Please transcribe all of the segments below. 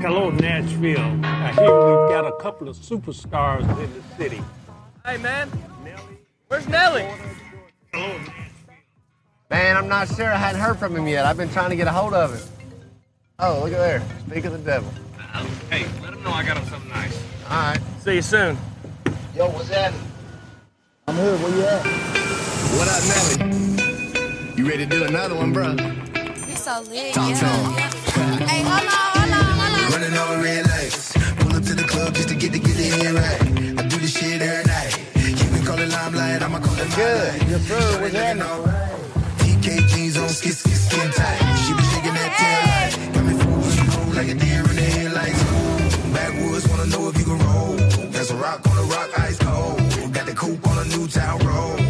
Hello, Nashville. I hear we've got a couple of superstars in the city. Hey, man. Where's Nelly? Hello, Nashville. Man, I'm not sure. I hadn't heard from him yet. I've been trying to get a hold of him. Oh, look at there. Speak of the devil. Hey, let him know I got him something nice. All right. See you soon. Yo, what's happening? I'm here. Where you at? What up, Nelly? You ready to do another one, bro? It's so lit. Talk to yeah. him. Hold on. Red lights. Pull up to the club just to get to get it in right. I do this shit every night. You can call it limelight, I'ma call it Good. limelight. Yes, sir. What's happening? TK jeans on, skin, skin, skin tight. She be shaking that tail light. Got me fooling, roll like a deer in the headlights. Backwoods wanna know if you can roll. That's a rock on a rock, ice cold. Got the coupe on a new town road.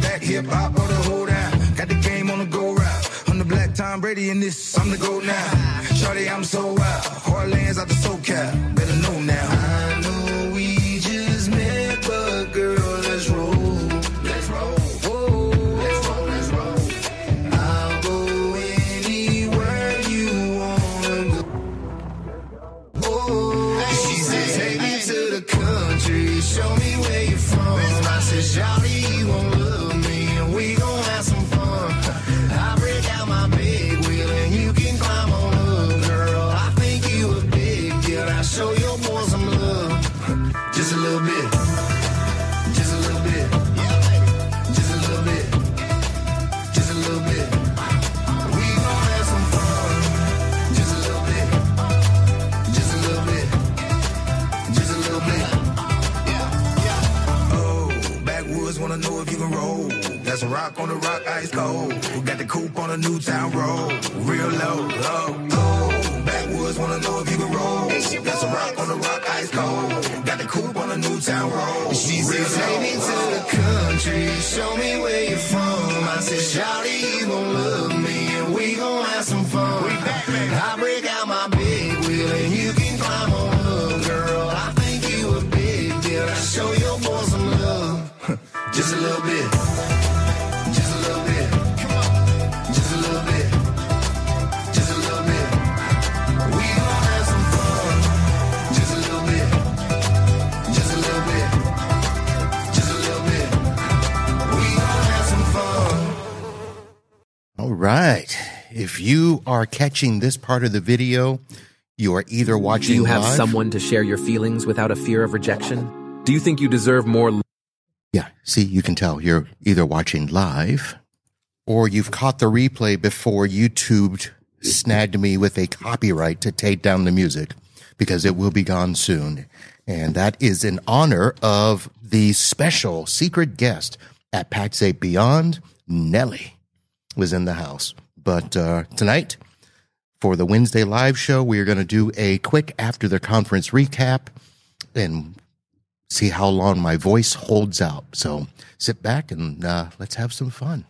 Back. Hip hop or the hold down. Got the game on the go route. I'm the black Tom Brady in this. I'm the go now. Shawty, I'm so wild. Heartlands out the SoCal. Better know now. On the rock, ice cold. We got the coupe on a new town road. Real low, oh, oh. Backwoods wanna know if you can roll. That's a rock on the rock, ice cold. Got the coupe on a new town road. She said, take me to the country, show me where you're from. I said, Shawty, you gon' love me, and we gon' have some fun. I break out my big wheel, and you can climb on up, girl. I think you a big deal. I'll show your boy some love, just a little bit. Right. If you are catching this part of the video, you are either watching Do you have live- someone to share your feelings without a fear of rejection? Do you think you deserve more? Yeah, see, you can tell you're either watching live or you've caught the replay before YouTube snagged me with a copyright to take down the music because it will be gone soon. And that is in honor of the special secret guest at PAX 8 Beyond, Nelly was in the house. But uh, tonight, for the Wednesday live show, we are going to do a quick after the conference recap and see how long my voice holds out. So sit back and uh, let's have some fun.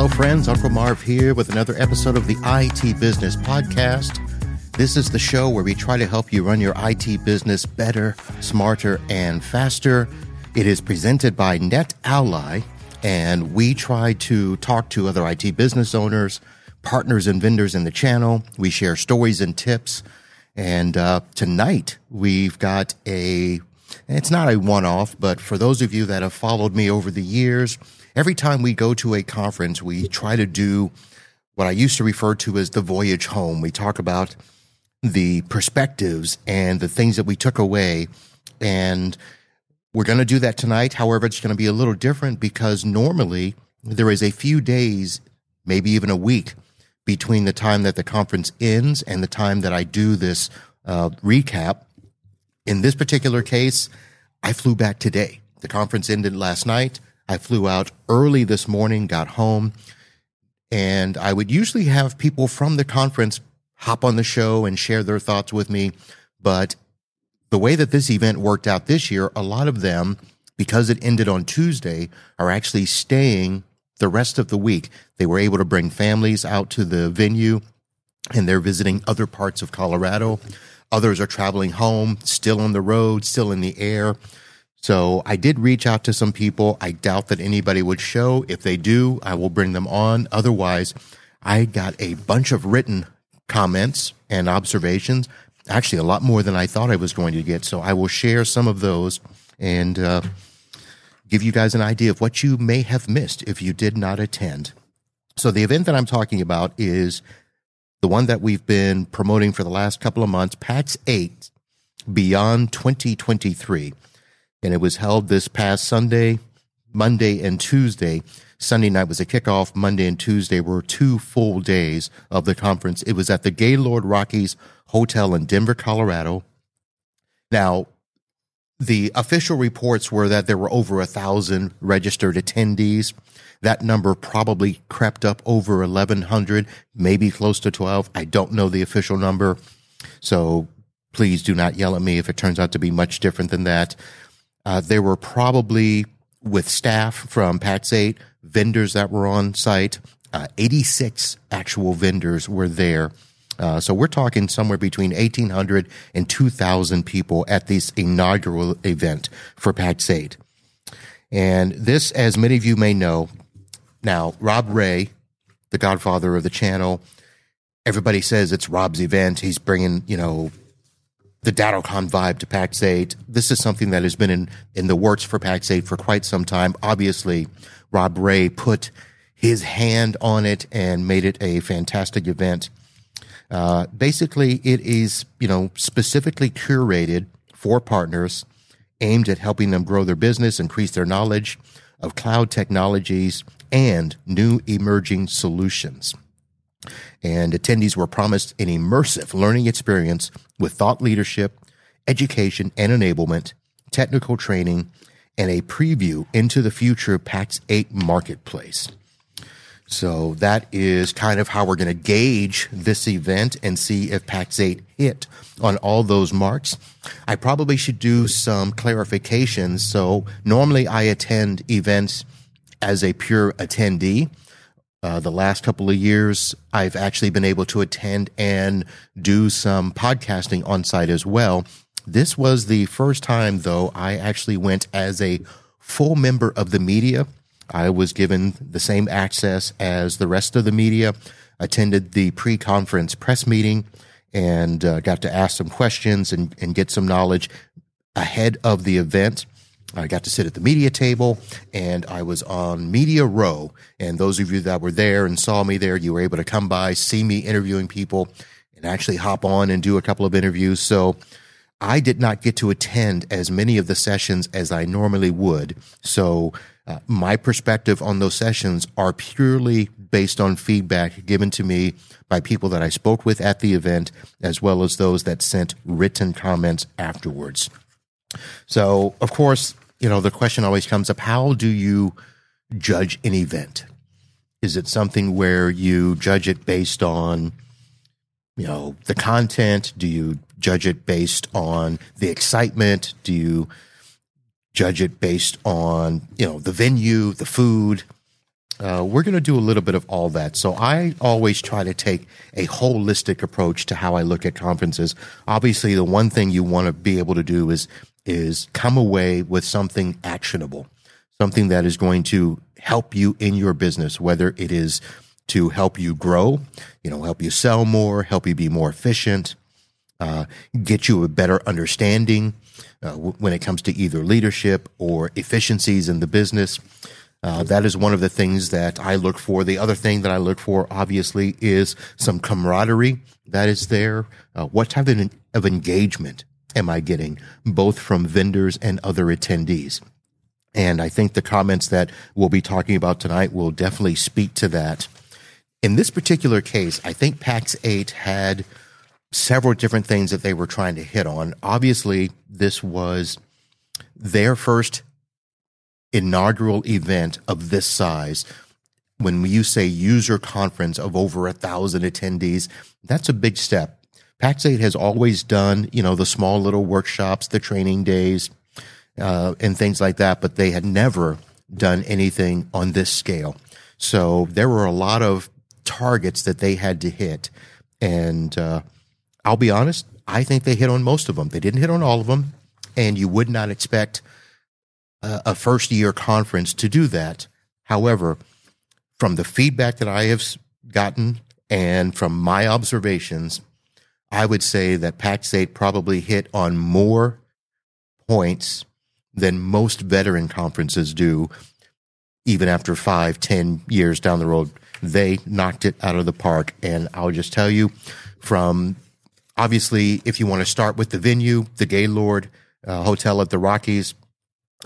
Hello, friends. Uncle Marv here with another episode of the IT Business Podcast. This is the show where we try to help you run your IT business better, smarter, and faster. It is presented by Net Ally, and we try to talk to other IT business owners, partners, and vendors in the channel. We share stories and tips. And uh, tonight we've got a It's not a one off, but for those of you that have followed me over the years, every time we go to a conference, we try to do what I used to refer to as the voyage home. We talk about the perspectives and the things that we took away. And we're going to do that tonight. However, it's going to be a little different because normally there is a few days, maybe even a week between the time that the conference ends and the time that I do this uh, recap. In this particular case, I flew back today. The conference ended last night. I flew out early this morning, got home, and I would usually have people from the conference hop on the show and share their thoughts with me. But the way that this event worked out this year, a lot of them, because it ended on Tuesday, are actually staying the rest of the week. They were able to bring families out to the venue and they're visiting other parts of Colorado. Others are traveling home, still on the road, still in the air. So I did reach out to some people. I doubt that anybody would show. If they do, I will bring them on. Otherwise, I got a bunch of written comments and observations. Actually, a lot more than I thought I was going to get. So I will share some of those and uh, give you guys an idea of what you may have missed if you did not attend. So the event that I'm talking about is the one that we've been promoting for the last couple of months, PAX 8 Beyond 2023. And it was held this past Sunday, Monday, and Tuesday. Sunday night was a kickoff. Monday and Tuesday were two full days of the conference. It was at the Gaylord Rockies Hotel in Denver, Colorado. Now, the official reports were that there were over a thousand registered attendees. That number probably crept up over 1,100, maybe close to 12. I don't know the official number. So please do not yell at me if it turns out to be much different than that. Uh, there were probably with staff from PAX 8, vendors that were on site, uh, 86 actual vendors were there. Uh, so we're talking somewhere between 1,800 and 2,000 people at this inaugural event for PAX 8. And this, as many of you may know, now, Rob Rae, the godfather of the channel, everybody says it's Rob's event. He's bringing, you know, the DattoCon vibe to PAX 8. This is something that has been in, in the works for PAX 8 for quite some time. Obviously, Rob Rae put his hand on it and made it a fantastic event. Uh, basically, it is, you know, specifically curated for partners aimed at helping them grow their business, increase their knowledge of cloud technologies, and new emerging solutions. And attendees were promised an immersive learning experience with thought leadership, education and enablement, technical training, and a preview into the future of PAX 8 marketplace. So that is kind of how we're going to gauge this event and see if PAX 8 hit on all those marks. I probably should do some clarifications. So normally I attend events as a pure attendee. Uh, the last couple of years, I've actually been able to attend and do some podcasting on site as well. This was the first time, though, I actually went as a full member of the media I was given the same access as the rest of the media, attended the pre conference press meeting, and uh, got to ask some questions and, and get some knowledge ahead of the event. I got to sit at the media table and I was on media row. And those of you that were there and saw me there, you were able to come by, see me interviewing people and actually hop on and do a couple of interviews. So I did not get to attend as many of the sessions as I normally would. So uh, my perspective on those sessions are purely based on feedback given to me by people that I spoke with at the event, as well as those that sent written comments afterwards. So, of course, you know, the question always comes up how do you judge an event? Is it something where you judge it based on, you know, the content? Do you judge it based on the excitement? Do you judge it based on you know the venue, the food. Uh, we're going to do a little bit of all that. So I always try to take a holistic approach to how I look at conferences. Obviously, the one thing you want to be able to do is is come away with something actionable, something that is going to help you in your business, whether it is to help you grow, you know, help you sell more, help you be more efficient, uh, get you a better understanding uh, w- when it comes to either leadership or efficiencies in the business. Uh, that is one of the things that I look for. The other thing that I look for, obviously, is some camaraderie that is there. Uh, what type of, of engagement am I getting, both from vendors and other attendees? And I think the comments that we'll be talking about tonight will definitely speak to that. In this particular case, I think PAX 8 had several different things that they were trying to hit on. Obviously, this was their first inaugural event of this size. When you say user conference of over a thousand attendees, that's a big step. PAX 8 has always done, you know, the small little workshops, the training days, uh, and things like that, but they had never done anything on this scale. So there were a lot of targets that they had to hit. And uh, I'll be honest, I think they hit on most of them. They didn't hit on all of them. And you would not expect a, a first year conference to do that. However, from the feedback that I have gotten and from my observations, I would say that PAX 8 probably hit on more points than most veteran conferences do, even after five, ten years down the road. They knocked it out of the park. And I'll just tell you from obviously, if you want to start with the venue, the Gaylord uh, Hotel at the Rockies,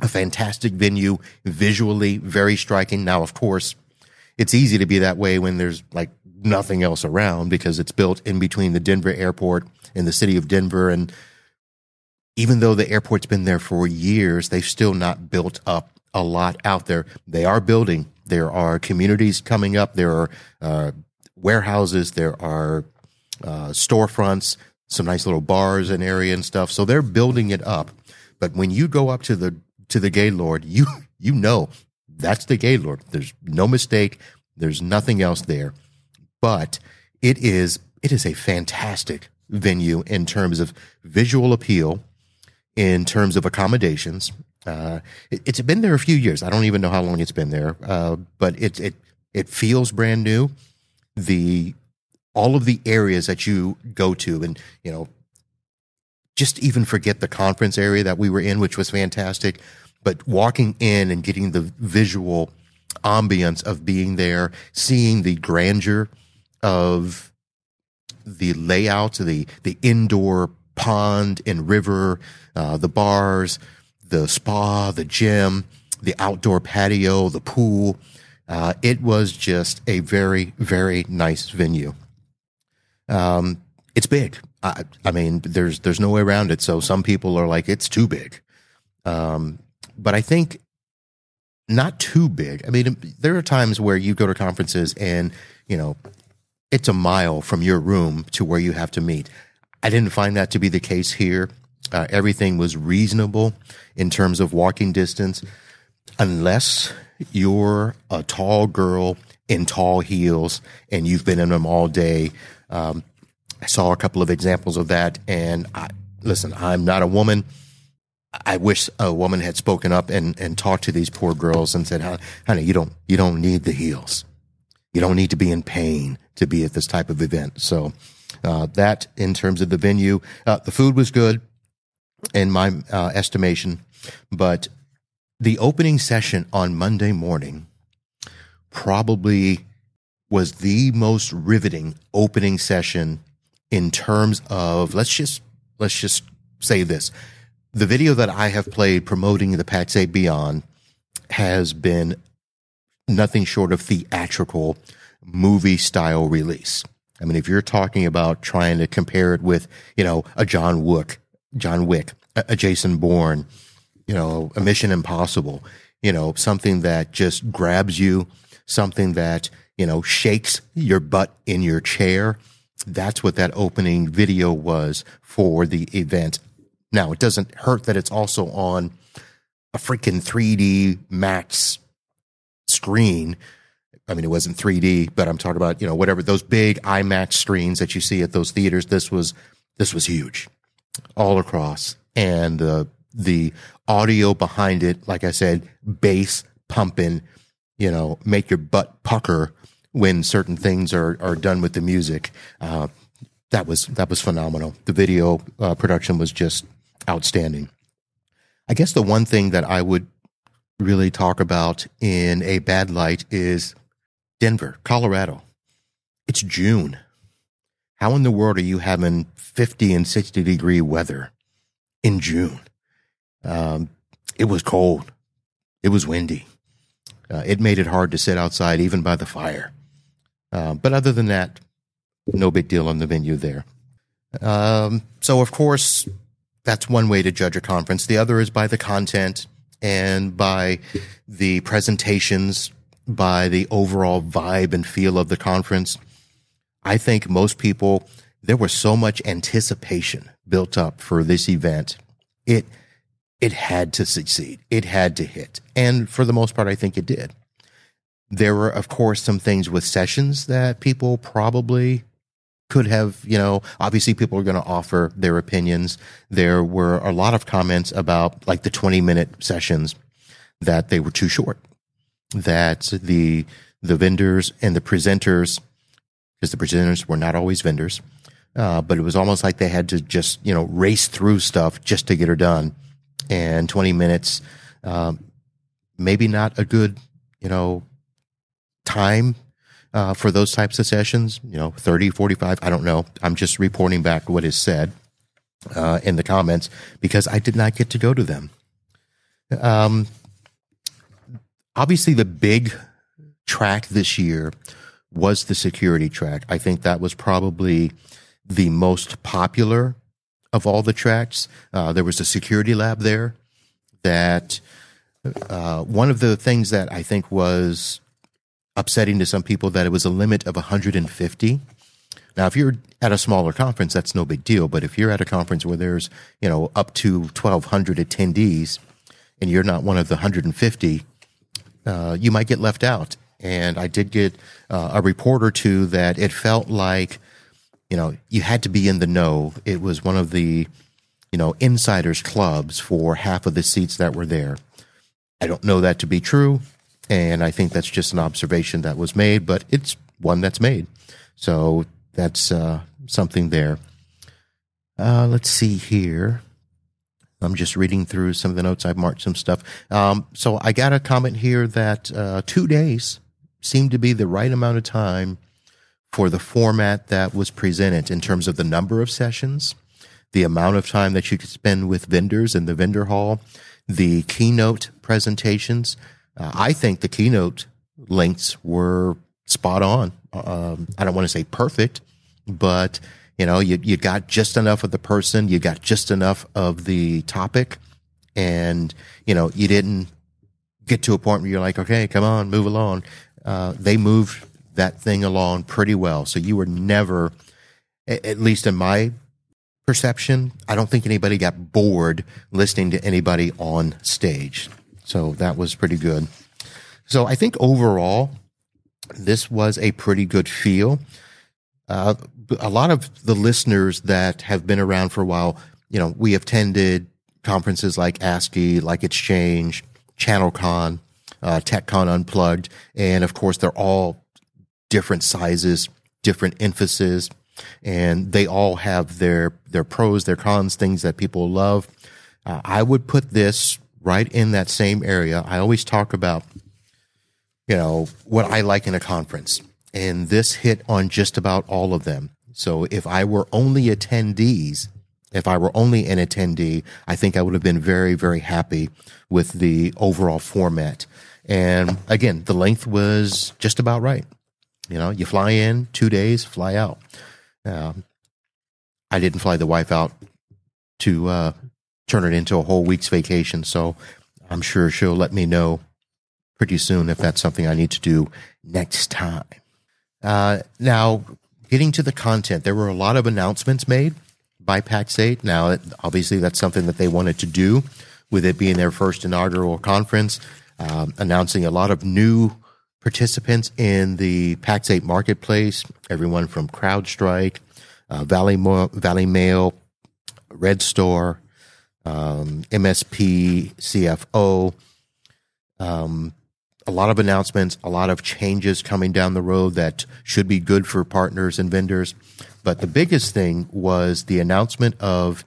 a fantastic venue, visually very striking. Now, of course, it's easy to be that way when there's like nothing else around because it's built in between the Denver airport and the city of Denver. And even though the airport's been there for years, they've still not built up a lot out there. They are building. There are communities coming up. There are uh, warehouses. There are uh, storefronts, some nice little bars and area and stuff. So they're building it up. But when you go up to the to the Gaylord, you you know that's the Gaylord. There's no mistake. There's nothing else there. But it is it is a fantastic venue in terms of visual appeal, in terms of accommodations. Uh, it, it's been there a few years. I don't even know how long it's been there, uh, but it it it feels brand new. The all of the areas that you go to, and you know, just even forget the conference area that we were in, which was fantastic. But walking in and getting the visual ambience of being there, seeing the grandeur of the layout, the the indoor pond and river, uh, the bars, the spa, the gym, the outdoor patio, the pool. Uh, it was just a very very nice venue. Um, it's big. I, I mean, there's there's no way around it. So some people are like, it's too big. Um, but I think not too big. I mean, there are times where you go to conferences and you know it's a mile from your room to where you have to meet. I didn't find that to be the case here. Uh, everything was reasonable in terms of walking distance, unless you're a tall girl in tall heels and you've been in them all day. Um, I saw a couple of examples of that, and I, listen, I'm not a woman. I wish a woman had spoken up and, and talked to these poor girls and said, "Honey, you don't you don't need the heels. You don't need to be in pain to be at this type of event." So uh, that, in terms of the venue, uh, the food was good, in my uh, estimation, but the opening session on Monday morning probably was the most riveting opening session in terms of let's just let's just say this the video that I have played promoting the PAX 8 Beyond has been nothing short of theatrical movie style release. I mean, if you're talking about trying to compare it with, you know, a John Wick, John Wick, a, a Jason Bourne, you know, a Mission Impossible, you know, something that just grabs you, something that, you know, shakes your butt in your chair. That's what that opening video was for the event. Now, it doesn't hurt that it's also on a freaking 3D max screen. I mean, it wasn't 3D, but I'm talking about, you know, whatever those big IMAX screens that you see at those theaters. This was, this was huge all across. And, uh, the audio behind it, like I said, bass pumping, you know, make your butt pucker when certain things are, are done with the music. Uh, that was, that was phenomenal. The video uh, production was just outstanding. I guess the one thing that I would really talk about in a bad light is Denver, Colorado. It's June. How in the world are you having 50 and 60 degree weather in June? Um, it was cold. It was windy. Uh, it made it hard to sit outside, even by the fire. Uh, but other than that, no big deal on the venue there. Um, so, of course, that's one way to judge a conference. The other is by the content and by the presentations, by the overall vibe and feel of the conference. I think most people, there was so much anticipation built up for this event. It, it had to succeed. It had to hit. And for the most part, I think it did. There were, of course, some things with sessions that people probably could have, you know, obviously people are going to offer their opinions. There were a lot of comments about like the 20 minute sessions that they were too short, that the, the vendors and the presenters, because the presenters were not always vendors, uh, but it was almost like they had to just, you know, race through stuff just to get her done. And 20 minutes, um, maybe not a good, you know, time uh, for those types of sessions, you know, 30, 45, I don't know. I'm just reporting back what is said uh, in the comments because I did not get to go to them. Um, obviously, the big track this year was the security track. I think that was probably the most popular of all the tracks. Uh, there was a security lab there that uh, one of the things that I think was upsetting to some people that it was a limit of 150. Now, if you're at a smaller conference, that's no big deal. But if you're at a conference where there's, you know, up to 1,200 attendees and you're not one of the 150, uh, you might get left out. And I did get uh, a report or two that it felt like, you know, you had to be in the know. It was one of the, you know, insiders clubs for half of the seats that were there. I don't know that to be true. And I think that's just an observation that was made, but it's one that's made. So that's uh, something there. Uh, let's see here. I'm just reading through some of the notes. I've marked some stuff. Um, so I got a comment here that uh, two days seemed to be the right amount of time for the format that was presented in terms of the number of sessions, the amount of time that you could spend with vendors in the vendor hall, the keynote presentations, uh, I think the keynote links were spot on. Um, I don't want to say perfect, but you know, you, you got just enough of the person, you got just enough of the topic, and you know, you didn't get to a point where you're like, okay, come on, move along. Uh, they moved that thing along pretty well. So you were never, at least in my perception, I don't think anybody got bored listening to anybody on stage. So that was pretty good. So I think overall, this was a pretty good feel. Uh, a lot of the listeners that have been around for a while, you know, we have attended conferences like ASCII, like Exchange, ChannelCon, uh, TechCon Unplugged, and of course, they're all different sizes, different emphasis, and they all have their their pros, their cons, things that people love. Uh, I would put this right in that same area. I always talk about, you know, what I like in a conference. And this hit on just about all of them. So if I were only attendees, if I were only an attendee, I think I would have been very, very happy with the overall format. And again, the length was just about right. You know, you fly in two days, fly out. Um, I didn't fly the wife out to uh, turn it into a whole week's vacation. So I'm sure she'll let me know pretty soon if that's something I need to do next time. Uh, now, getting to the content, there were a lot of announcements made by Pax8. Now, obviously, that's something that they wanted to do with it being their first inaugural conference, um, announcing a lot of new participants in the Pax8 marketplace, everyone from CrowdStrike, uh, Valley, Mo- Valley Mail, Red Store, um, MSP, CFO. Um, a lot of announcements, a lot of changes coming down the road that should be good for partners and vendors. But the biggest thing was the announcement of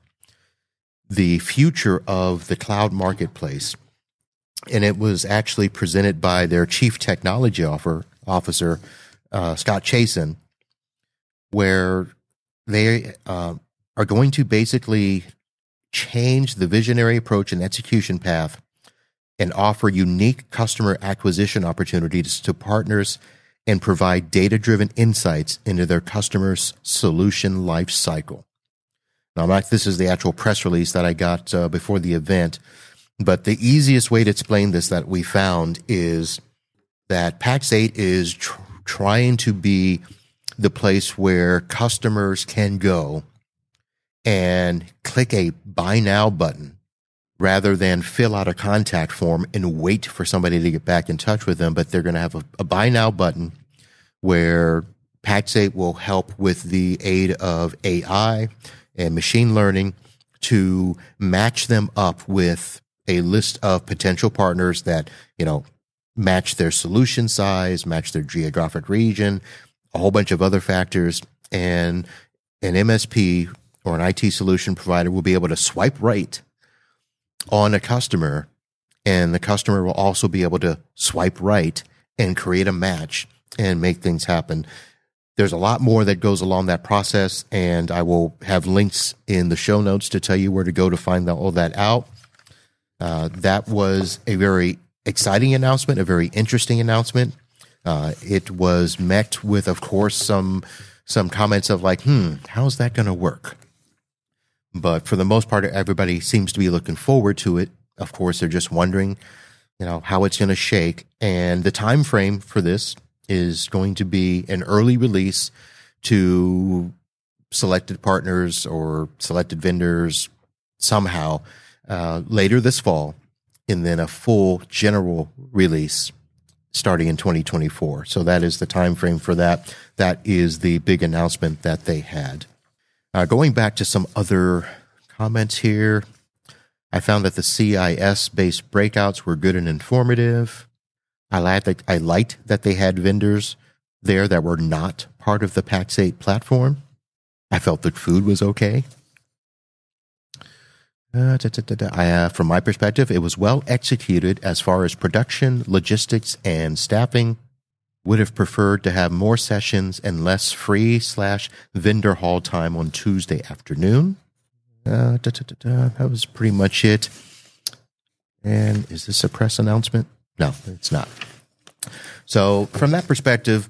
the future of the cloud marketplace. And it was actually presented by their chief technology officer, uh, Scott Chasin, where they uh, are going to basically change the visionary approach and execution path and offer unique customer acquisition opportunities to partners and provide data driven insights into their customers' solution life cycle. Now, Mike, this is the actual press release that I got uh, before the event, but the easiest way to explain this that we found is that PAX 8 is tr- trying to be the place where customers can go and click a buy now button rather than fill out a contact form and wait for somebody to get back in touch with them. But they're going to have a, a buy now button where Pax8 will help with the aid of AI and machine learning to match them up with a list of potential partners that, you know, match their solution size, match their geographic region, a whole bunch of other factors. And an MSP or an IT solution provider will be able to swipe right on a customer, and the customer will also be able to swipe right and create a match and make things happen. There's a lot more that goes along that process, and I will have links in the show notes to tell you where to go to find all that out. Uh, that was a very exciting announcement, a very interesting announcement. Uh, it was met with, of course, some some comments of like, "Hmm, how's that going to work?" But for the most part, everybody seems to be looking forward to it. Of course, they're just wondering, you know, how it's going to shake. And the time frame for this is going to be an early release to selected partners or selected vendors somehow uh, later this fall, and then a full general release starting in 2024. So that is the time frame for that. That is the big announcement that they had. Uh, going back to some other comments here, I found that the CIS based breakouts were good and informative. I liked that, I liked that they had vendors there that were not part of the PAX 8 platform. I felt that food was okay. Uh, da, da, da, I, uh, from my perspective, it was well executed as far as production, logistics, and staffing would have preferred to have more sessions and less free slash vendor hall time on Tuesday afternoon. Uh, da, da, da, that was pretty much it. And is this a press announcement? No, it's not. So, from that perspective,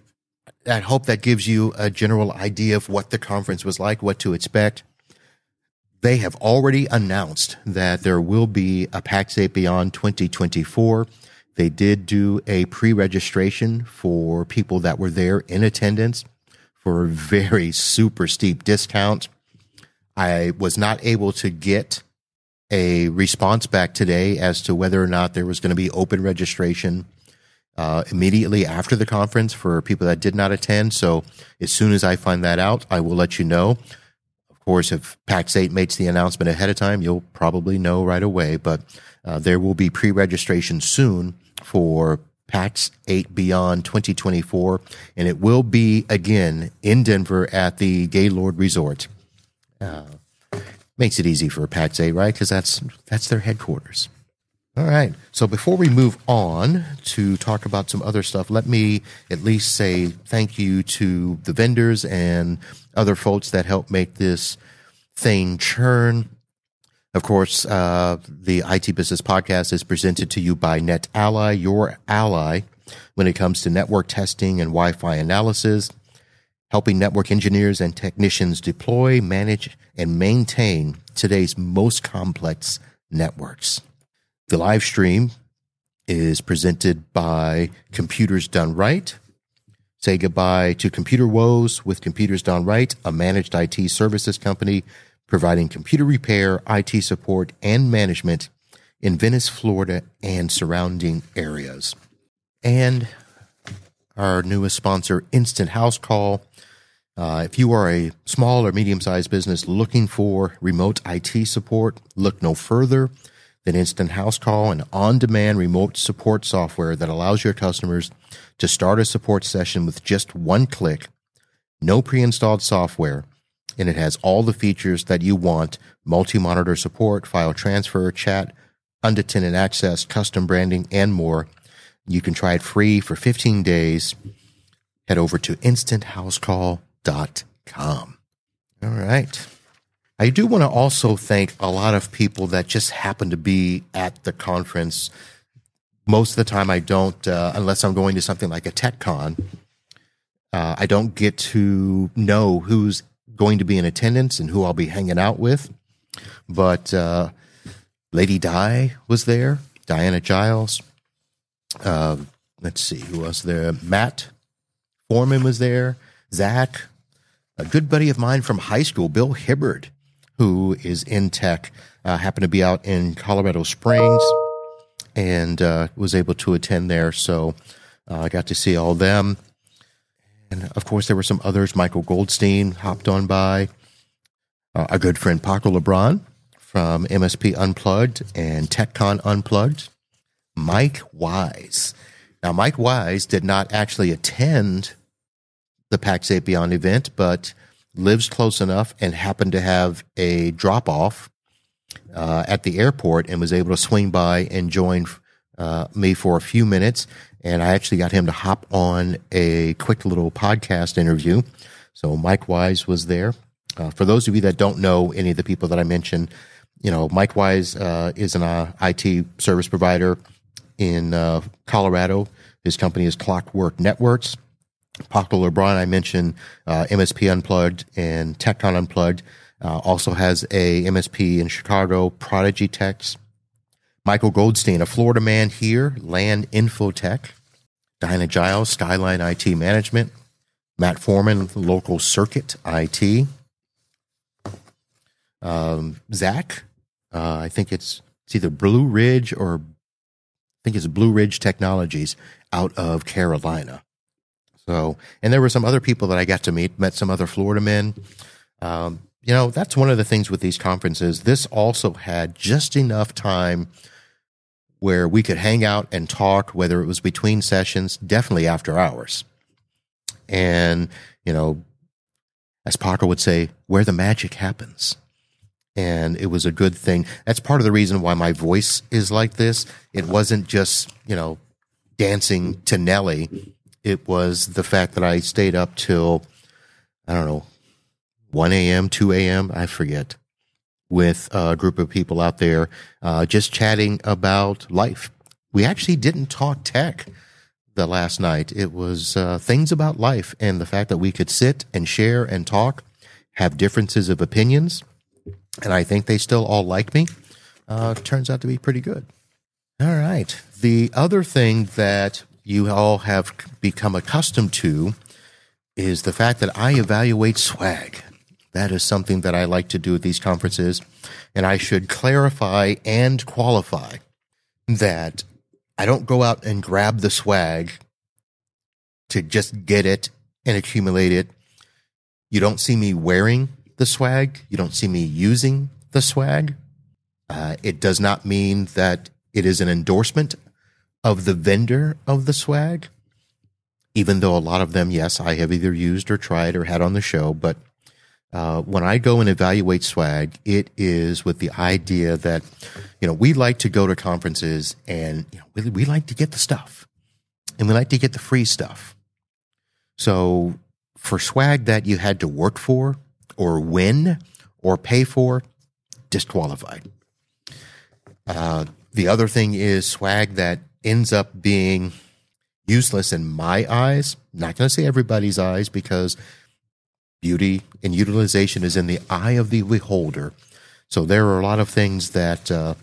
I hope that gives you a general idea of what the conference was like, what to expect. They have already announced that there will be a PAX 8 Beyond 2024 they did do a pre registration for people that were there in attendance for a very super steep discount. I was not able to get a response back today as to whether or not there was going to be open registration uh, immediately after the conference for people that did not attend. So as soon as I find that out, I will let you know. Of course, if PAX 8 makes the announcement ahead of time, you'll probably know right away. But uh, there will be pre registration soon for PAX 8 Beyond 2024, and it will be again in Denver at the Gaylord Resort. Uh, makes it easy for PAX 8, right? Because that's that's their headquarters. All right. So before we move on to talk about some other stuff, let me at least say thank you to the vendors and other folks that helped make this thing churn. Of course, uh, the IT Business Podcast is presented to you by NetAlly, your ally when it comes to network testing and Wi Fi analysis, helping network engineers and technicians deploy, manage, and maintain today's most complex networks. The live stream is presented by Computers Done Right. Say goodbye to computer woes with Computers Done Right, a managed IT services company providing computer repair, IT support, and management in Venice, Florida, and surrounding areas. And our newest sponsor, Instant House Call. Uh, if you are a small or medium sized business looking for remote IT support, look no further than Instant House Call, an on demand remote support software that allows your customers to start a support session with just one click, no pre installed software and it has all the features that you want multi monitor support, file transfer, chat, unattended access, custom branding, and more. You can try it free for 15 days. Head over to instanthouseCall.com. All right. I do want to also thank a lot of people that just happen to be at the conference. Most of the time, I don't, uh, unless I'm going to something like a TechCon. Uh, I don't get to know who's going to be in attendance and who I'll be hanging out with. But uh, Lady Di was there, Diana Giles. Uh, let's see, who was there? Matt Foreman was there, Zach, a good buddy of mine from high school, Bill Hibbard, who is in tech, uh, happened to be out in Colorado Springs and uh, was able to attend there. So uh, I got to see all them. And of course, there were some others. Michael Goldstein hopped on by. Uh, a good friend, Paco LeBron from MSP Unplugged and TechCon Unplugged. Mike Wise. Now, Mike Wise did not actually attend the Pax8 Beyond event, but lives close enough and happened to have a drop off uh, at the airport and was able to swing by and join uh, me for a few minutes. And I actually got him to hop on a quick little podcast interview. So Mike Wise was there. Uh, for those of you that don't know any of the people that I mentioned, you know, Mike Wise uh, is an uh, IT service provider in uh, Colorado. His company is Clockwork Networks. Paco LeBron, I mentioned uh, MSP Unplugged and TechCon Unplugged. Uh, also has a MSP in Chicago, Prodigy Techs. Michael Goldstein, a Florida man here, LAN Infotech. Diana Giles, Skyline IT Management. Matt Foreman, Local Circuit IT. Um, Zach, uh, I think it's it's either Blue Ridge or I think it's Blue Ridge Technologies out of Carolina. So, and there were some other people that I got to meet, met some other Florida men. Um, you know, that's one of the things with these conferences. This also had just enough time where we could hang out and talk, whether it was between sessions, definitely after hours. And, you know, as Parker would say, where the magic happens. And it was a good thing. That's part of the reason why my voice is like this. It wasn't just, you know, dancing to Nelly it was the fact that I stayed up till, I don't know, 1 a.m., 2 a.m., I forget, with a group of people out there uh, just chatting about life. We actually didn't talk tech the last night. It was uh, things about life and the fact that we could sit and share and talk, have differences of opinions. And I think they still all like me. Uh, turns out to be pretty good. All right. The other thing that you all have become accustomed to is the fact that I evaluate swag. That is something that I like to do at these conferences. And I should clarify and qualify that I don't go out and grab the swag to just get it and accumulate it. You don't see me wearing the swag. You don't see me using the swag. Uh, it does not mean that it is an endorsement of the vendor of the swag, even though a lot of them, yes, I have either used or tried or had on the show. But uh, when I go and evaluate swag, it is with the idea that, you know, we like to go to conferences and you know, we, we like to get the stuff and we like to get the free stuff. So for swag that you had to work for or win or pay for, disqualified. Uh, the other thing is swag that ends up being useless in my eyes. Not going to say everybody's eyes because beauty and utilization is in the eye of the beholder. So there are a lot of things that uh,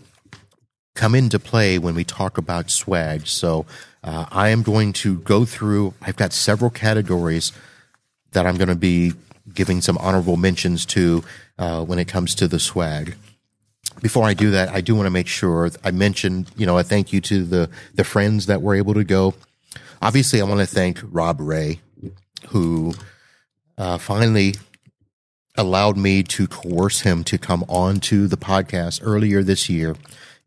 come into play when we talk about swag. So uh, I am going to go through, I've got several categories that I'm going to be giving some honorable mentions to uh, when it comes to the swag before I do that, I do want to make sure I mentioned, you know, a thank you to the, the friends that were able to go. Obviously, I want to thank Rob Rae, who uh, finally allowed me to coerce him to come on to the podcast earlier this year.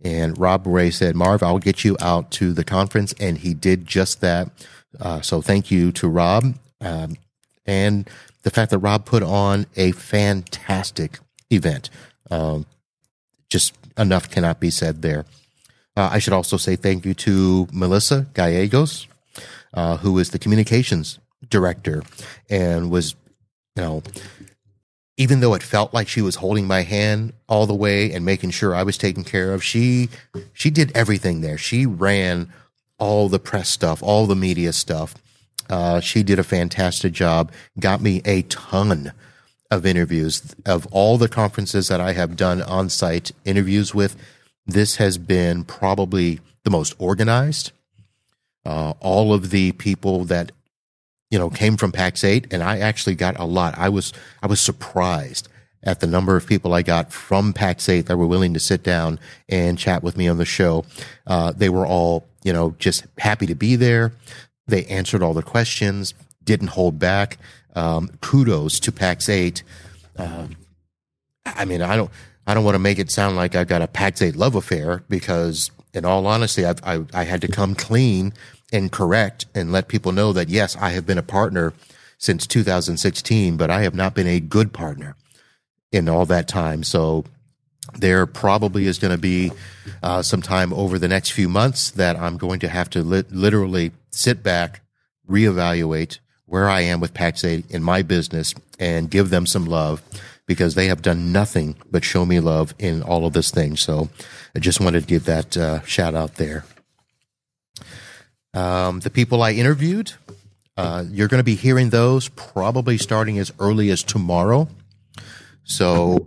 And Rob Rae said, Marv, I'll get you out to the conference. And he did just that. Uh, so thank you to Rob. Um, and the fact that Rob put on a fantastic event. Um, just enough cannot be said there. Uh, I should also say thank you to Melissa Gallegos, uh, who is the communications director and was, you know, even though it felt like she was holding my hand all the way and making sure I was taken care of, she she did everything there. She ran all the press stuff, all the media stuff. Uh, she did a fantastic job. Got me a ton of interviews of all the conferences that I have done on site interviews with. This has been probably the most organized. Uh, all of the people that you know came from Pax8 and I actually got a lot. I was I was surprised at the number of people I got from Pax8 that were willing to sit down and chat with me on the show. Uh, they were all, you know, just happy to be there. They answered all the questions, didn't hold back. Um, kudos to Pax8. Um, I mean, I don't, I don't want to make it sound like I've got a Pax8 love affair because, in all honesty, I've, I, I had to come clean and correct and let people know that yes, I have been a partner since 2016, but I have not been a good partner in all that time. So there probably is going to be uh, some time over the next few months that I'm going to have to li- literally sit back, reevaluate where I am with Pax8 in my business and give them some love because they have done nothing but show me love in all of this thing. So I just wanted to give that uh, shout out there. Um, the people I interviewed, uh, you're going to be hearing those probably starting as early as tomorrow. So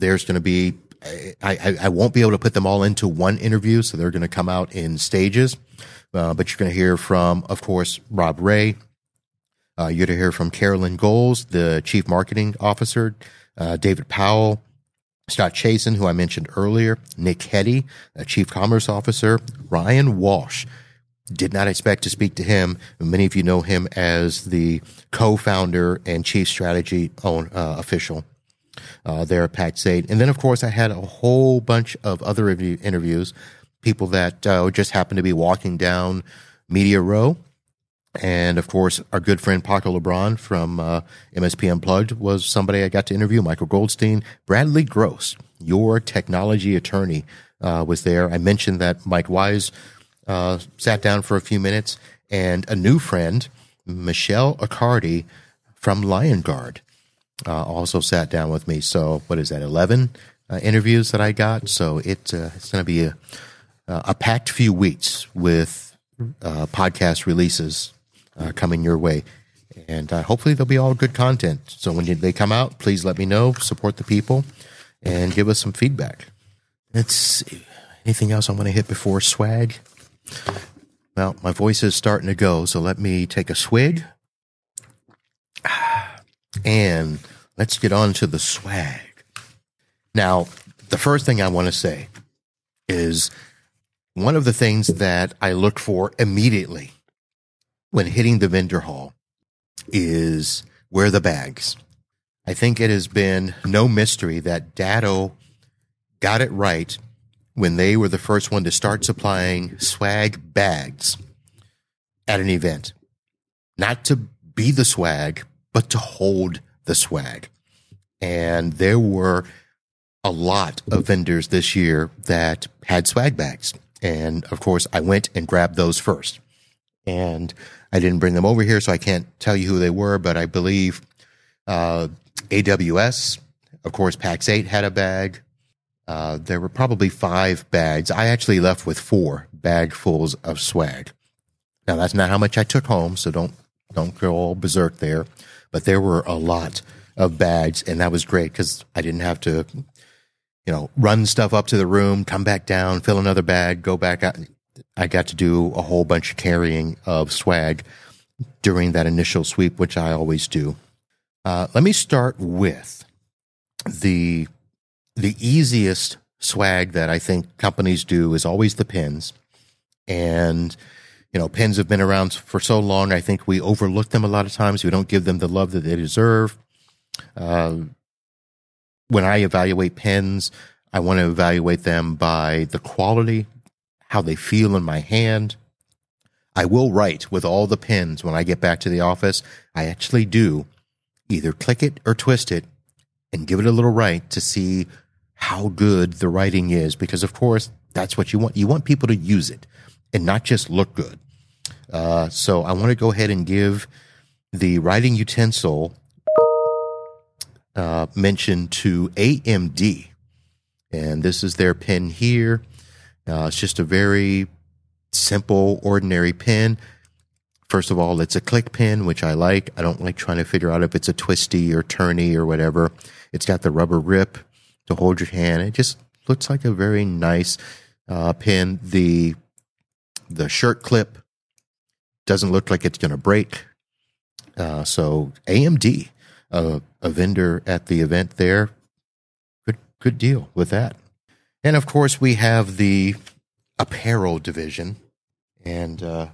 there's going to be, I, I, I, won't be able to put them all into one interview. So they're going to come out in stages. Uh, but you're going to hear from, of course, Rob Rae. Uh, you're going to hear from Carolyn Goals, the chief marketing officer, uh, David Powell, Scott Chasin, who I mentioned earlier, Nick Heddy, a chief commerce officer, Ryan Walsh, did not expect to speak to him. Many of you know him as the co-founder and chief strategy own, uh, official uh, there at Pax8. And then, of course, I had a whole bunch of other interviews, people that uh, just happened to be walking down Media Row. And of course, our good friend Paco LeBron from uh, MSP Unplugged was somebody I got to interview. Michael Goldstein, Bradley Gross, your technology attorney, uh, was there. I mentioned that Mike Wise uh, sat down for a few minutes, and a new friend, Michelle Accardi from Liongard, uh, also sat down with me. So, what is that? Eleven uh, interviews that I got. So it uh, it's going to be a a packed few weeks with uh, podcast releases uh, coming your way. And hopefully they'll be all good content. So when they come out, please let me know, support the people, and give us some feedback. Let's see. Anything else I want to hit before swag? Well, my voice is starting to go, so let me take a swig. And let's get on to the swag. Now, the first thing I want to say is one of the things that I look for immediately when hitting the vendor hall is where the bags. I think it has been no mystery that Datto got it right when they were the first one to start supplying swag bags at an event. Not to be the swag, but to hold the swag. And there were a lot of vendors this year that had swag bags. And of course, I went and grabbed those first. And I didn't bring them over here, so I can't tell you who they were, but I believe uh, AWS, of course, Pax8 had a bag. Uh, there were probably five bags. I actually left with four bagfuls of swag. Now that's not how much I took home, so don't don't go all berserk there. But there were a lot of bags, and that was great because I didn't have to, you know, run stuff up to the room, come back down, fill another bag, go back out. I got to do a whole bunch of carrying of swag during that initial sweep, which I always do. Uh, let me start with the the easiest swag that I think companies do is always the pins. And, you know, pins have been around for so long. I think we overlook them a lot of times. We don't give them the love that they deserve. Uh, when I evaluate pins, I want to evaluate them by the quality, how they feel in my hand. I will write with all the pins when I get back to the office. I actually do either click it or twist it and give it a little write to see how good the writing is because of course that's what you want. You want people to use it and not just look good. Uh, so i want to go ahead and give the writing utensil uh, mention to amd and this is their pen here. Uh, it's just a very simple ordinary pen. First of all, it's a click pen, which I like. I don't like trying to figure out if it's a twisty or turny or whatever. It's got the rubber rip to hold your hand. It just looks like a very nice uh, pen. The the shirt clip doesn't look like it's going to break. Uh, so AMD, uh, a vendor at the event there, good good deal with that. And of course, we have the apparel division, and uh,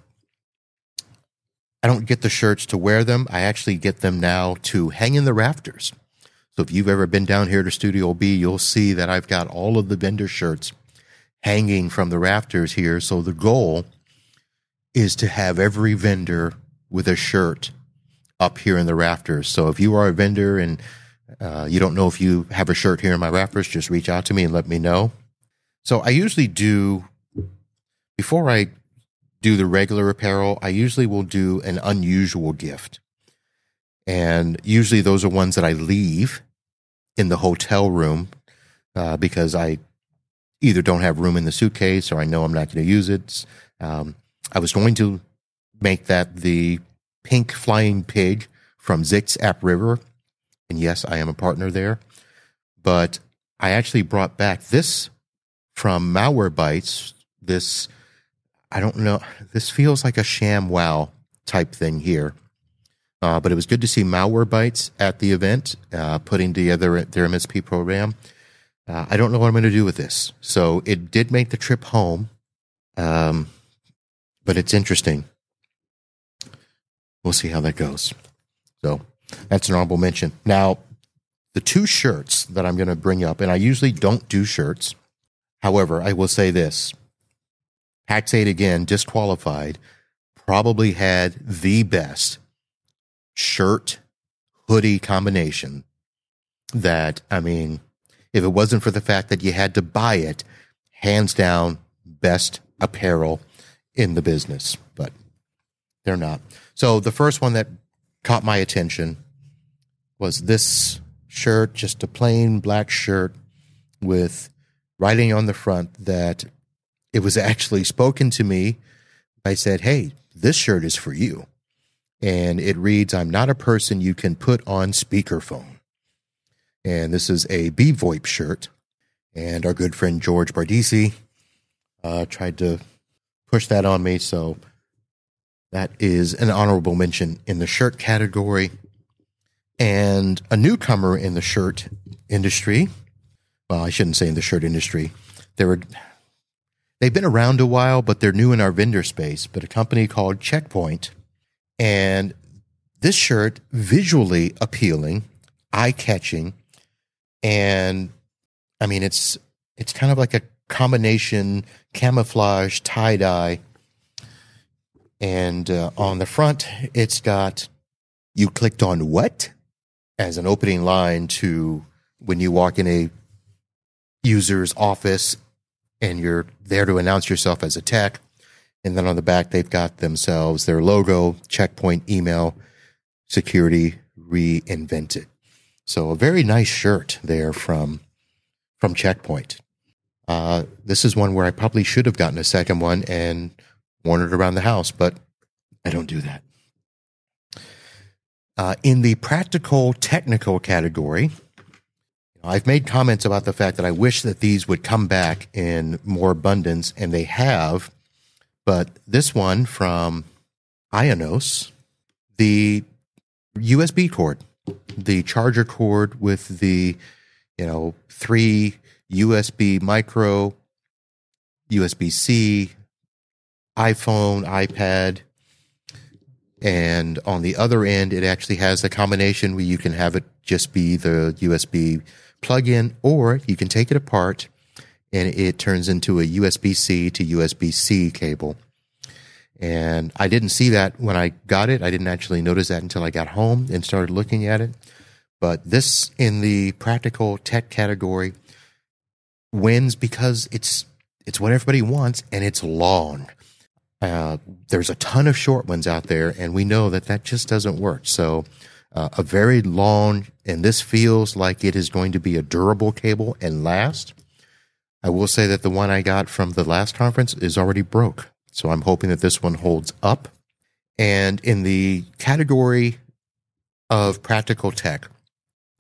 I don't get the shirts to wear them. I actually get them now to hang in the rafters. So if you've ever been down here to Studio B, you'll see that I've got all of the vendor shirts hanging from the rafters here. So the goal is to have every vendor with a shirt up here in the rafters. So if you are a vendor and uh, you don't know if you have a shirt here in my rafters, just reach out to me and let me know. So I usually do, before I do the regular apparel, I usually will do an unusual gift. And usually those are ones that I leave in the hotel room uh, because I either don't have room in the suitcase or I know I'm not going to use it. Um, I was going to make that the pink flying pig from Zix AppRiver. And yes, I am a partner there. But I actually brought back this from Malwarebytes, this I don't know. This feels like a sham wow type thing here. Uh, but it was good to see Malwarebytes at the event, uh, putting together their MSP program. Uh, I don't know what I'm going to do with this. So it did make the trip home, um, but it's interesting. We'll see how that goes. So that's an honorable mention. Now, the two shirts that I'm going to bring up, and I usually don't do shirts. However, I will say this Pax8 again, disqualified, probably had the best shirt hoodie combination that, I mean, if it wasn't for the fact that you had to buy it, hands down, best apparel in the business, but they're not. So the first one that caught my attention was this shirt, just a plain black shirt with writing on the front that it was actually spoken to me. I said, Hey, this shirt is for you. And it reads, I'm not a person you can put on speakerphone. And this is a bvoip shirt. And our good friend George Bardissi uh, tried to push that on me. So that is an honorable mention in the shirt category. And a newcomer in the shirt industry. Well, I shouldn't say in the shirt industry. There were They've been around a while, but they're new in our vendor space, but a company called Checkpoint. And this shirt, visually appealing, eye catching, and I mean, it's it's kind of like a combination camouflage tie dye. And uh, on the front, it's got you clicked on what as an opening line to when you walk in a user's office and you're there to announce yourself as a tech. And then on the back, they've got themselves their logo, checkpoint email, security reinvented. So a very nice shirt there from, from Checkpoint. Uh, this is one where I probably should have gotten a second one and worn it around the house, but I don't do that. Uh, in the practical technical category, I've made comments about the fact that I wish that these would come back in more abundance, and they have. But this one from Ionos, the USB cord, the charger cord with the, you know, three USB micro, USB C, iPhone, iPad, and on the other end, it actually has a combination where you can have it just be the USB plug in, or you can take it apart and it turns into a USB C to USB C cable. And I didn't see that when I got it. I didn't actually notice that until I got home and started looking at it. But this in the practical tech category wins because it's it's what everybody wants and it's long. Uh, there's a ton of short ones out there, and we know that that just doesn't work. So, uh, a very long, and this feels like it is going to be a durable cable and last. I will say that the one I got from the last conference is already broke. So, I'm hoping that this one holds up. And in the category of practical tech,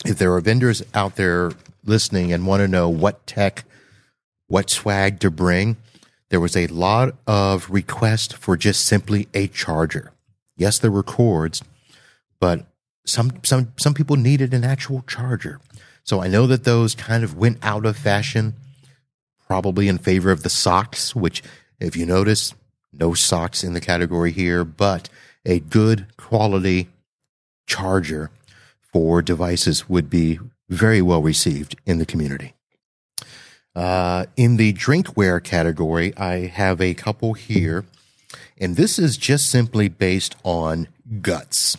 if there are vendors out there listening and want to know what tech, what swag to bring, there was a lot of request for just simply a charger. Yes, there were cords, but some some some people needed an actual charger. So I know that those kind of went out of fashion, probably in favor of the socks, which if you notice, no socks in the category here, but a good quality charger for devices would be very well received in the community. Uh, in the drinkware category, I have a couple here, and this is just simply based on guts.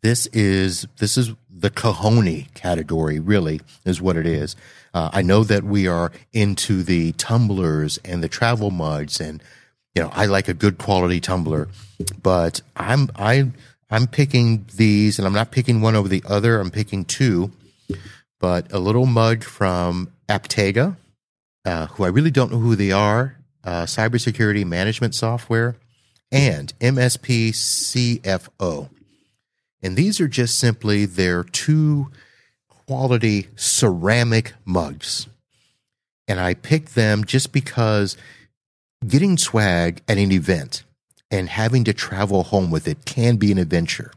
This is this is the Kahoni category, really, is what it is. Uh, I know that we are into the tumblers and the travel mugs, and you know I like a good quality tumbler, but I'm I I'm picking these, and I'm not picking one over the other. I'm picking two, but a little mug from Apptega, uh, who I really don't know who they are, uh, cybersecurity management software, and MSP CFO. And these are just simply their two quality ceramic mugs. And I picked them just because getting swag at an event and having to travel home with it can be an adventure.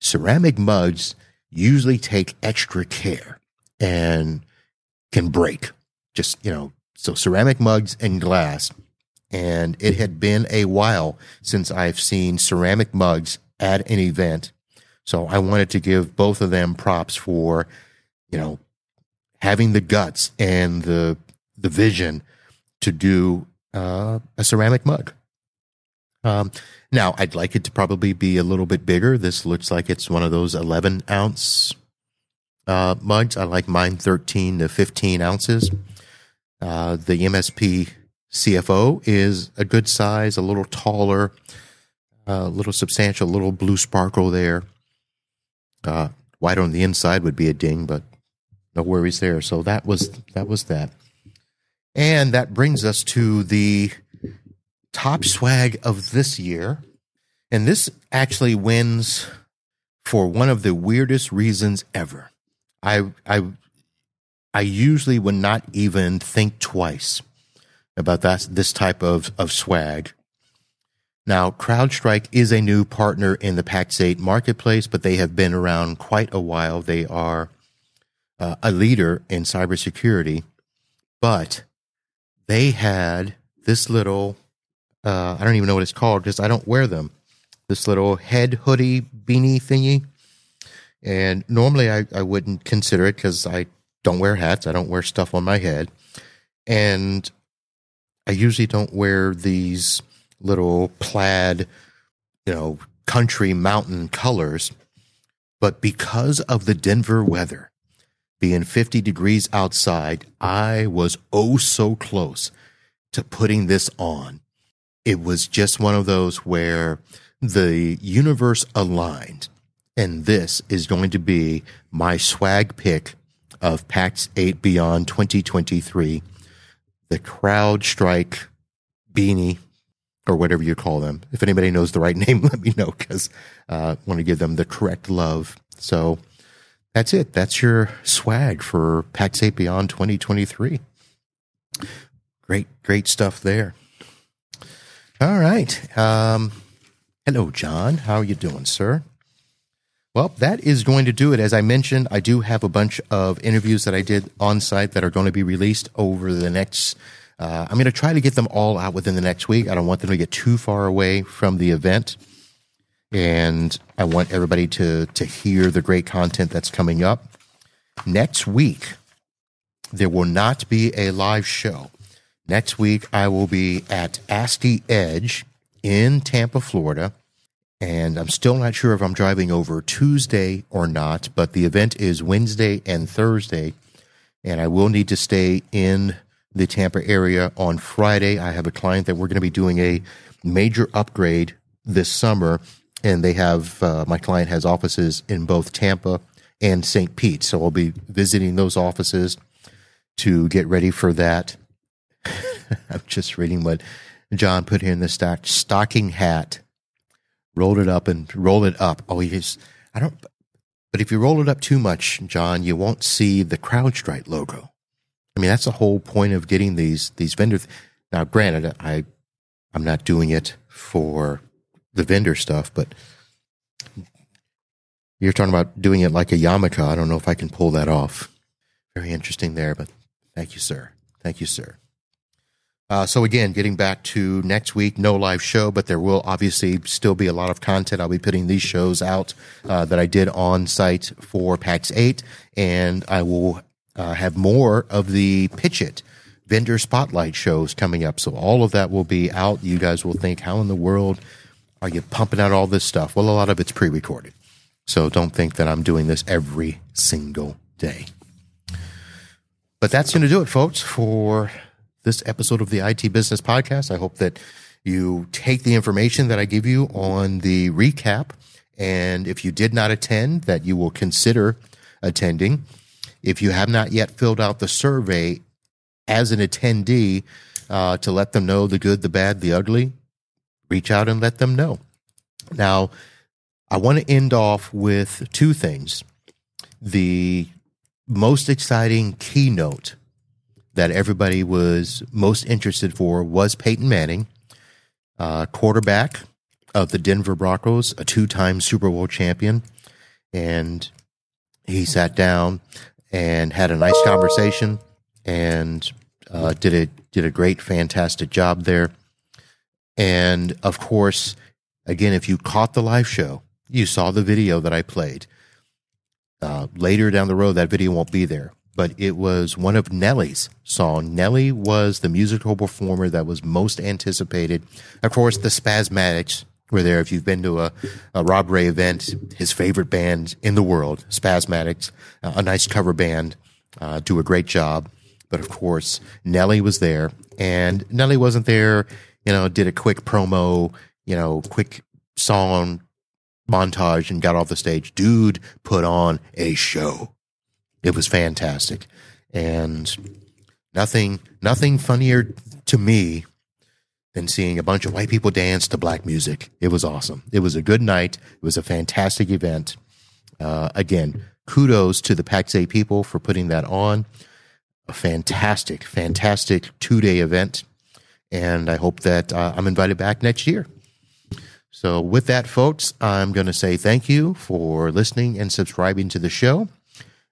Ceramic mugs usually take extra care and can break. Just, you know, so ceramic mugs and glass. And it had been a while since I've seen ceramic mugs at an event. So I wanted to give both of them props for, you know, having the guts and the the vision to do uh, a ceramic mug. Um, now, I'd like it to probably be a little bit bigger. This looks like it's one of those 11 ounce uh, mugs. I like mine 13 to 15 ounces. Uh, the MSP CFO is a good size, a little taller, a little substantial, a little blue sparkle there. Uh, white on the inside would be a ding, but no worries there. So that was that was that. And that brings us to the top swag of this year. And this actually wins for one of the weirdest reasons ever. I I I usually would not even think twice about that this type of, of swag. Now, CrowdStrike is a new partner in the Pax8 marketplace, but they have been around quite a while. They are uh, a leader in cybersecurity, but they had this little uh, I don't even know what it's called because I don't wear them. This little head hoodie beanie thingy. And normally I, I wouldn't consider it because I don't wear hats. I don't wear stuff on my head. And I usually don't wear these little plaid, you know, country mountain colors. But because of the Denver weather, being 50 degrees outside, I was oh so close to putting this on it was just one of those where the universe aligned. And this is going to be my swag pick of Pax8 Beyond 2023. The CrowdStrike beanie, or whatever you call them. If anybody knows the right name, let me know because uh, I want to give them the correct love. So that's it. That's your swag for Pax8 Beyond 2023. Great, great stuff there. All right. Um, hello, John. How are you doing, sir? Well, that is going to do it. As I mentioned, I do have a bunch of interviews that I did on site that are going to be released over the next. Uh, I'm going to try to get them all out within the next week. I don't want them to get too far away from the event, and I want everybody to to hear the great content that's coming up. Next week, there will not be a live show. Next week, I will be at ASCII Edge in Tampa, Florida. And I'm still not sure if I'm driving over Tuesday or not, but the event is Wednesday and Thursday. And I will need to stay in the Tampa area on Friday. I have a client that we're going to be doing a major upgrade this summer. And they have, uh, my client has offices in both Tampa and St. Pete. So I'll be visiting those offices to get ready for that. I'm just reading what John put here in the stock stocking hat. Rolled it up and roll it up. Oh, he's I don't. But if you roll it up too much, John, you won't see the CrowdStrike logo. I mean, that's the whole point of getting these these vendors. Now, granted, I I'm not doing it for the vendor stuff, but you're talking about doing it like a yarmulke. I don't know if I can pull that off. Very interesting there, but thank you, sir. Thank you, sir. Uh, so again, getting back to next week, no live show, but there will obviously still be a lot of content. I'll be putting these shows out uh, that I did on site for Pax8, and I will uh, have more of the Pitch It vendor spotlight shows coming up. So all of that will be out. You guys will think, how in the world are you pumping out all this stuff? Well, a lot of it's pre-recorded. So don't think that I'm doing this every single day. But that's going to do it, folks, for this episode of the IT Business Podcast. I hope that you take the information that I give you on the recap. And if you did not attend, that you will consider attending. If you have not yet filled out the survey as an attendee uh, to let them know the good, the bad, the ugly, reach out and let them know. Now, I want to end off with two things. The most exciting keynote that everybody was most interested for was Peyton Manning, uh, quarterback of the Denver Broncos, a two time Super Bowl champion. And he sat down and had a nice conversation and uh, did a did a great, fantastic job there. And of course, again, if you caught the live show, you saw the video that I played. Uh, later down the road, that video won't be there, but it was one of Nelly's song. Nelly was the musical performer that was most anticipated. Of course, the Spasmatics were there. If you've been to a, a Rob Rae event, his favorite band in the world, Spasmatics, uh, a nice cover band, uh, do a great job. But of course, Nelly was there, and Nelly wasn't there. You know, did a quick promo, you know, quick song montage and got off the stage. Dude put on a show. It was fantastic. And nothing nothing funnier to me than seeing a bunch of white people dance to black music. It was awesome. It was a good night. It was a fantastic event. Uh, again, kudos to the Pax8 people for putting that on. A fantastic, fantastic two day event. And I hope that uh, I'm invited back next year. So, with that, folks, I'm going to say thank you for listening and subscribing to the show.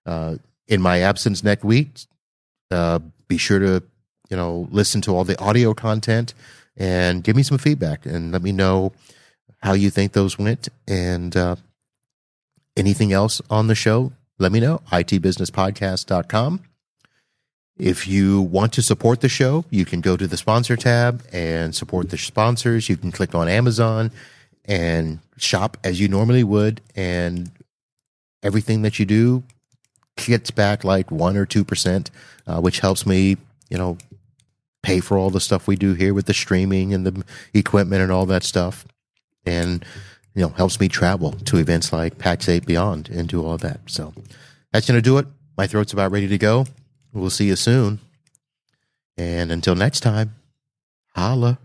Uh, in my absence next week, uh, be sure to you know listen to all the audio content and give me some feedback and let me know how you think those went and uh, anything else on the show. Let me know. itbusinesspodcast.com. If you want to support the show, you can go to the sponsor tab and support the sponsors. You can click on Amazon and shop as you normally would, and everything that you do gets back like one or two percent, uh, which helps me, you know, pay for all the stuff we do here with the streaming and the equipment and all that stuff, and you know helps me travel to events like Pax8 Beyond and do all that. So that's gonna do it. My throat's about ready to go. We'll see you soon. And until next time, holla.